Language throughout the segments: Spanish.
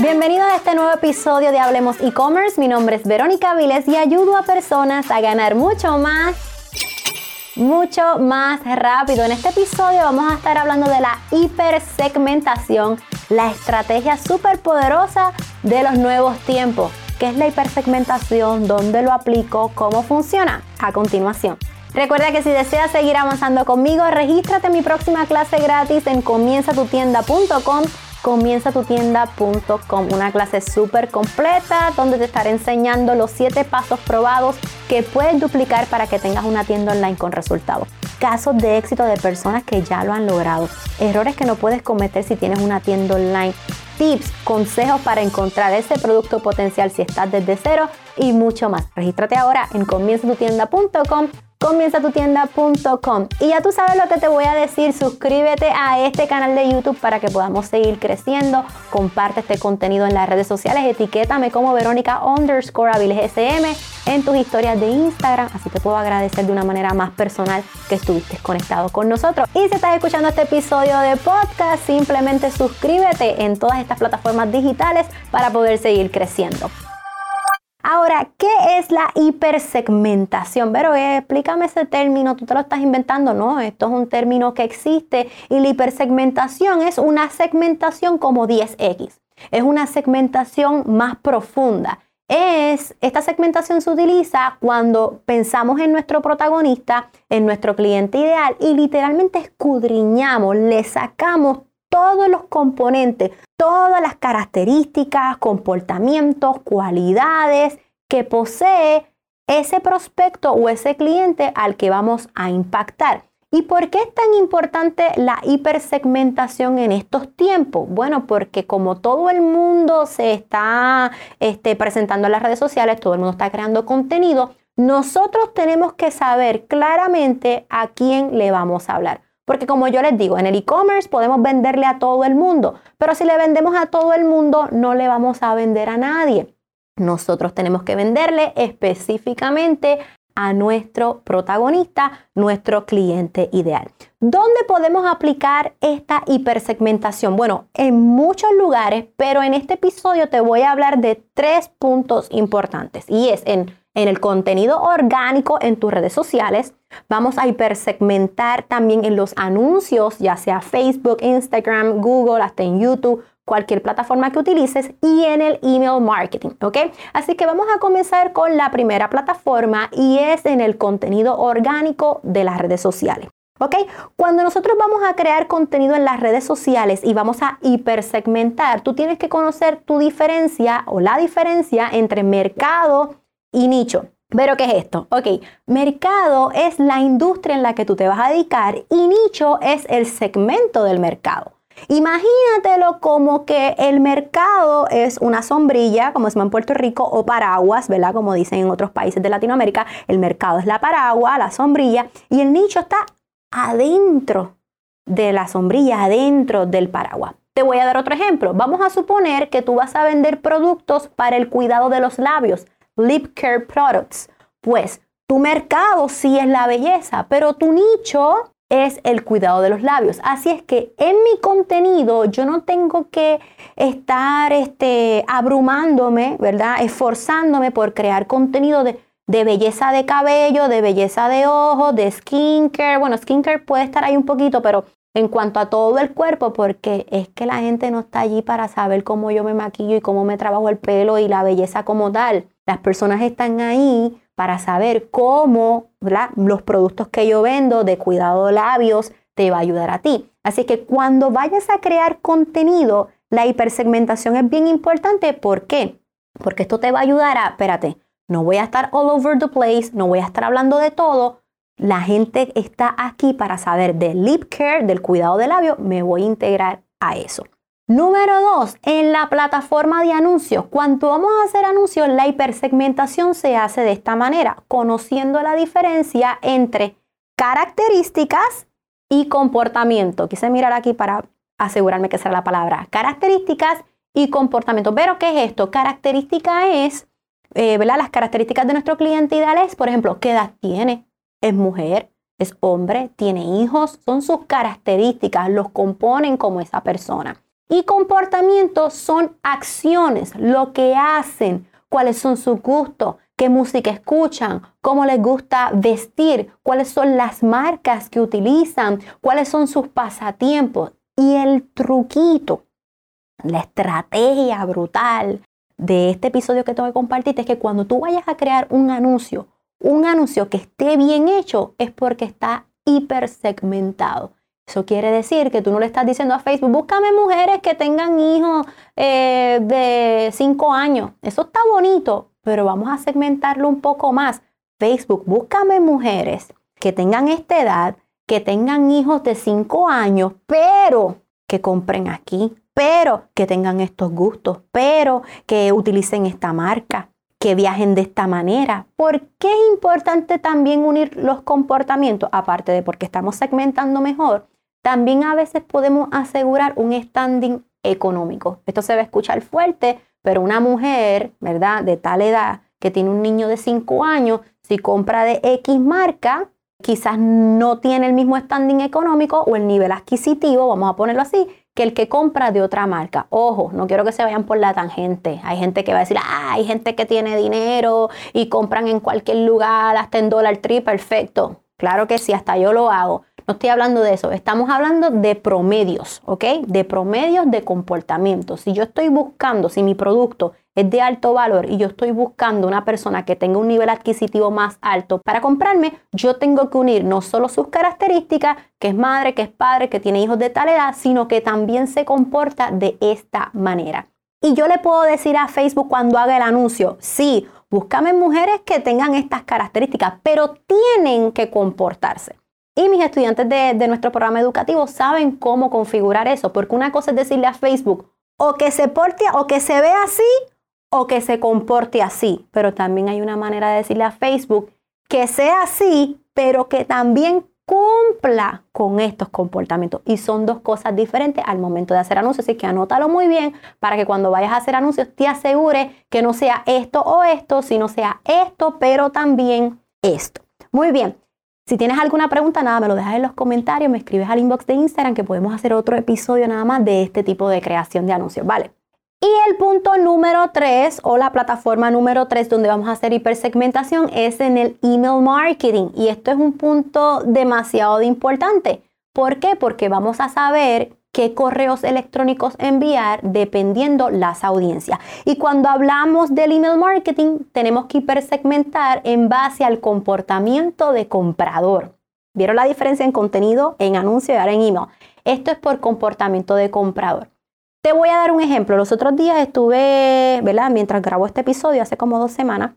Bienvenido a este nuevo episodio de Hablemos e-commerce. Mi nombre es Verónica Viles y ayudo a personas a ganar mucho más, mucho más rápido. En este episodio vamos a estar hablando de la hipersegmentación, la estrategia súper poderosa de los nuevos tiempos. ¿Qué es la hipersegmentación? ¿Dónde lo aplico? ¿Cómo funciona? A continuación. Recuerda que si deseas seguir avanzando conmigo, regístrate en mi próxima clase gratis en comienzatutienda.com comienzatutienda.com, una clase súper completa donde te estaré enseñando los 7 pasos probados que puedes duplicar para que tengas una tienda online con resultados. Casos de éxito de personas que ya lo han logrado. Errores que no puedes cometer si tienes una tienda online. Tips, consejos para encontrar ese producto potencial si estás desde cero y mucho más. Regístrate ahora en comienzatutienda.com comienzatutienda.com. Y ya tú sabes lo que te voy a decir, suscríbete a este canal de YouTube para que podamos seguir creciendo. Comparte este contenido en las redes sociales, etiquétame como Verónica underscore en tus historias de Instagram, así te puedo agradecer de una manera más personal que estuviste conectado con nosotros. Y si estás escuchando este episodio de podcast, simplemente suscríbete en todas estas plataformas digitales para poder seguir creciendo. Ahora, ¿qué es la hipersegmentación? Pero eh, explícame ese término, tú te lo estás inventando, no, esto es un término que existe y la hipersegmentación es una segmentación como 10X, es una segmentación más profunda. Es, esta segmentación se utiliza cuando pensamos en nuestro protagonista, en nuestro cliente ideal y literalmente escudriñamos, le sacamos todos los componentes, todas las características, comportamientos, cualidades que posee ese prospecto o ese cliente al que vamos a impactar. ¿Y por qué es tan importante la hipersegmentación en estos tiempos? Bueno, porque como todo el mundo se está este, presentando en las redes sociales, todo el mundo está creando contenido, nosotros tenemos que saber claramente a quién le vamos a hablar. Porque como yo les digo, en el e-commerce podemos venderle a todo el mundo, pero si le vendemos a todo el mundo, no le vamos a vender a nadie. Nosotros tenemos que venderle específicamente a nuestro protagonista, nuestro cliente ideal. ¿Dónde podemos aplicar esta hipersegmentación? Bueno, en muchos lugares, pero en este episodio te voy a hablar de tres puntos importantes y es en en el contenido orgánico en tus redes sociales. Vamos a hipersegmentar también en los anuncios, ya sea Facebook, Instagram, Google, hasta en YouTube, cualquier plataforma que utilices y en el email marketing, ¿ok? Así que vamos a comenzar con la primera plataforma y es en el contenido orgánico de las redes sociales. ¿Ok? Cuando nosotros vamos a crear contenido en las redes sociales y vamos a hipersegmentar, tú tienes que conocer tu diferencia o la diferencia entre mercado y nicho. Pero ¿qué es esto? Ok, mercado es la industria en la que tú te vas a dedicar y nicho es el segmento del mercado. Imagínatelo como que el mercado es una sombrilla, como se llama en Puerto Rico, o paraguas, ¿verdad? Como dicen en otros países de Latinoamérica, el mercado es la paraguas, la sombrilla, y el nicho está adentro de la sombrilla, adentro del paraguas. Te voy a dar otro ejemplo. Vamos a suponer que tú vas a vender productos para el cuidado de los labios lip care products. Pues tu mercado sí es la belleza, pero tu nicho es el cuidado de los labios. Así es que en mi contenido yo no tengo que estar este, abrumándome, ¿verdad? Esforzándome por crear contenido de, de belleza de cabello, de belleza de ojos, de skincare. Bueno, skincare puede estar ahí un poquito, pero en cuanto a todo el cuerpo, porque es que la gente no está allí para saber cómo yo me maquillo y cómo me trabajo el pelo y la belleza como tal. Las personas están ahí para saber cómo los productos que yo vendo de cuidado de labios te va a ayudar a ti. Así que cuando vayas a crear contenido, la hipersegmentación es bien importante. ¿Por qué? Porque esto te va a ayudar a, espérate, no voy a estar all over the place, no voy a estar hablando de todo. La gente está aquí para saber del lip care, del cuidado de labio, me voy a integrar a eso. Número dos, en la plataforma de anuncios. Cuando vamos a hacer anuncios, la hipersegmentación se hace de esta manera, conociendo la diferencia entre características y comportamiento. Quise mirar aquí para asegurarme que sea la palabra. Características y comportamiento. Pero, ¿qué es esto? Característica es, eh, ¿verdad? Las características de nuestro cliente ideal es, por ejemplo, qué edad tiene, es mujer, es hombre, tiene hijos, son sus características, los componen como esa persona. Y comportamientos son acciones, lo que hacen, cuáles son sus gustos, qué música escuchan, cómo les gusta vestir, cuáles son las marcas que utilizan, cuáles son sus pasatiempos. Y el truquito, la estrategia brutal de este episodio que tengo que compartirte es que cuando tú vayas a crear un anuncio, un anuncio que esté bien hecho es porque está hipersegmentado. Eso quiere decir que tú no le estás diciendo a Facebook, búscame mujeres que tengan hijos eh, de 5 años. Eso está bonito, pero vamos a segmentarlo un poco más. Facebook, búscame mujeres que tengan esta edad, que tengan hijos de 5 años, pero que compren aquí, pero que tengan estos gustos, pero que utilicen esta marca, que viajen de esta manera. ¿Por qué es importante también unir los comportamientos? Aparte de porque estamos segmentando mejor, también a veces podemos asegurar un standing económico. Esto se va a escuchar fuerte, pero una mujer, ¿verdad? De tal edad que tiene un niño de 5 años, si compra de X marca, quizás no tiene el mismo standing económico o el nivel adquisitivo, vamos a ponerlo así, que el que compra de otra marca. Ojo, no quiero que se vayan por la tangente. Hay gente que va a decir, ah, hay gente que tiene dinero y compran en cualquier lugar, hasta en dólar tree, perfecto. Claro que sí, hasta yo lo hago. No estoy hablando de eso, estamos hablando de promedios, ¿ok? De promedios de comportamiento. Si yo estoy buscando, si mi producto es de alto valor y yo estoy buscando una persona que tenga un nivel adquisitivo más alto para comprarme, yo tengo que unir no solo sus características, que es madre, que es padre, que tiene hijos de tal edad, sino que también se comporta de esta manera. Y yo le puedo decir a Facebook cuando haga el anuncio, sí, búscame mujeres que tengan estas características, pero tienen que comportarse. Y mis estudiantes de, nuestro programa educativo saben cómo configurar eso, porque una cosa es decirle a Facebook o que se porte o que se vea así o que se comporte así, pero también hay una manera de decirle a Facebook que sea así, pero que también cumpla con estos comportamientos. Y son dos cosas diferentes al momento de hacer anuncios. Así que anótalo muy bien para que cuando vayas a hacer anuncios te asegure que no sea esto o esto, sino sea esto, pero también esto. Muy bien. Si tienes alguna pregunta, nada, me lo dejas en los comentarios, me escribes al inbox de Instagram que podemos hacer otro episodio nada más de este tipo de creación de anuncios, ¿vale? Y el punto número 3 o la plataforma número 3 donde vamos a hacer hipersegmentación es en el email marketing. Y esto es un punto demasiado importante. ¿Por qué? Porque vamos a saber qué correos electrónicos enviar dependiendo las audiencias. Y cuando hablamos del email marketing, tenemos que hipersegmentar en base al comportamiento de comprador. ¿Vieron la diferencia en contenido, en anuncio y ahora en email? Esto es por comportamiento de comprador. Te voy a dar un ejemplo. Los otros días estuve, ¿verdad? Mientras grabo este episodio, hace como dos semanas,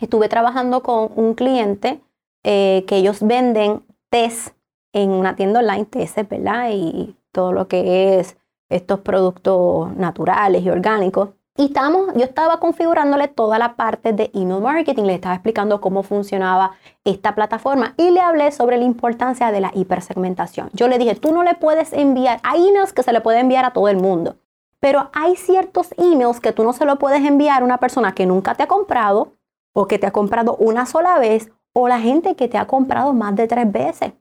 estuve trabajando con un cliente eh, que ellos venden test en una tienda online, test, ¿verdad? Y todo lo que es estos productos naturales y orgánicos. Y estamos, yo estaba configurándole toda la parte de email marketing, le estaba explicando cómo funcionaba esta plataforma y le hablé sobre la importancia de la hipersegmentación. Yo le dije, tú no le puedes enviar, hay emails que se le puede enviar a todo el mundo, pero hay ciertos emails que tú no se lo puedes enviar a una persona que nunca te ha comprado o que te ha comprado una sola vez o la gente que te ha comprado más de tres veces.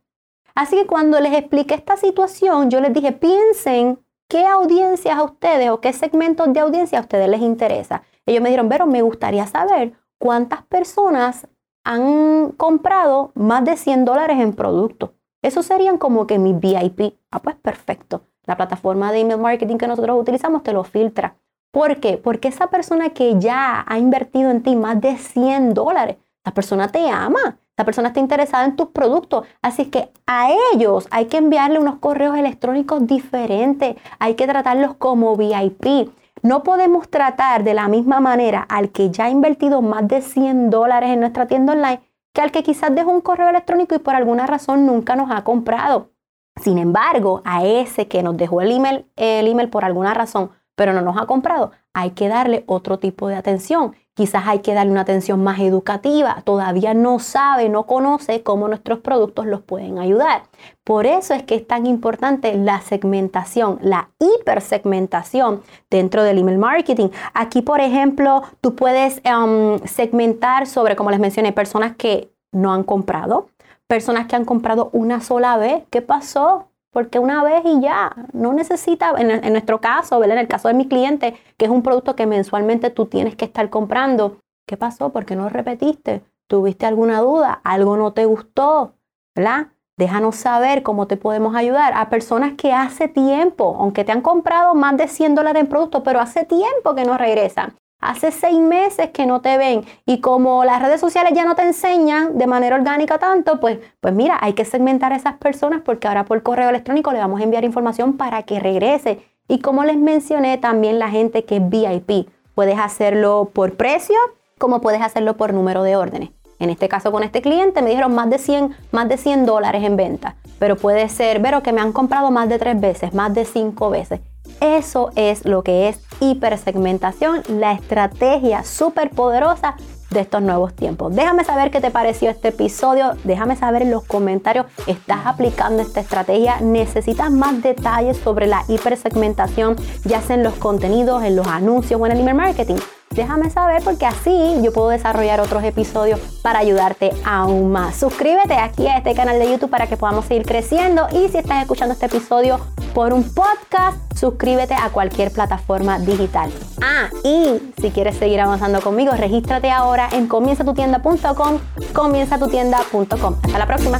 Así que cuando les expliqué esta situación, yo les dije, piensen qué audiencias a ustedes o qué segmentos de audiencia a ustedes les interesa. Ellos me dijeron, pero me gustaría saber cuántas personas han comprado más de 100 dólares en productos. Eso serían como que mis VIP. Ah, pues perfecto. La plataforma de email marketing que nosotros utilizamos te lo filtra. ¿Por qué? Porque esa persona que ya ha invertido en ti más de 100 dólares, esa persona te ama. La persona está interesada en tus productos. Así que a ellos hay que enviarle unos correos electrónicos diferentes. Hay que tratarlos como VIP. No podemos tratar de la misma manera al que ya ha invertido más de 100 dólares en nuestra tienda online que al que quizás dejó un correo electrónico y por alguna razón nunca nos ha comprado. Sin embargo, a ese que nos dejó el email, el email por alguna razón, pero no nos ha comprado, hay que darle otro tipo de atención. Quizás hay que darle una atención más educativa. Todavía no sabe, no conoce cómo nuestros productos los pueden ayudar. Por eso es que es tan importante la segmentación, la hipersegmentación dentro del email marketing. Aquí, por ejemplo, tú puedes um, segmentar sobre, como les mencioné, personas que no han comprado, personas que han comprado una sola vez. ¿Qué pasó? Porque una vez y ya, no necesita, en, nuestro caso, en el caso de mi cliente, que es un producto que mensualmente tú tienes que estar comprando, ¿qué pasó? ¿Por qué no repetiste? ¿Tuviste alguna duda? ¿Algo no te gustó? ¿Verdad? Déjanos saber cómo te podemos ayudar a personas que hace tiempo, aunque te han comprado más de 100 dólares en producto, pero hace tiempo que no regresan. Hace seis meses que no te ven y como las redes sociales ya no te enseñan de manera orgánica tanto, pues, pues mira, hay que segmentar a esas personas porque ahora por correo electrónico le vamos a enviar información para que regrese. Y como les mencioné, también la gente que es VIP, puedes hacerlo por precio como puedes hacerlo por número de órdenes. En este caso con este cliente me dijeron más de 100, más de 100 dólares en venta, pero puede ser, pero que me han comprado más de tres veces, más de cinco veces. Eso es lo que es hipersegmentación, la estrategia súper poderosa de estos nuevos tiempos. Déjame saber qué te pareció este episodio, déjame saber en los comentarios, ¿estás aplicando esta estrategia? ¿Necesitas más detalles sobre la hipersegmentación, ya sea en los contenidos, en los anuncios o en el email marketing? Déjame saber porque así yo puedo desarrollar otros episodios para ayudarte aún más. Suscríbete aquí a este canal de YouTube para que podamos seguir creciendo y si estás escuchando este episodio por un podcast, suscríbete a cualquier plataforma digital. Ah, y si quieres seguir avanzando conmigo, regístrate ahora en comienzatutienda.com, comienzatutienda.com. Hasta la próxima.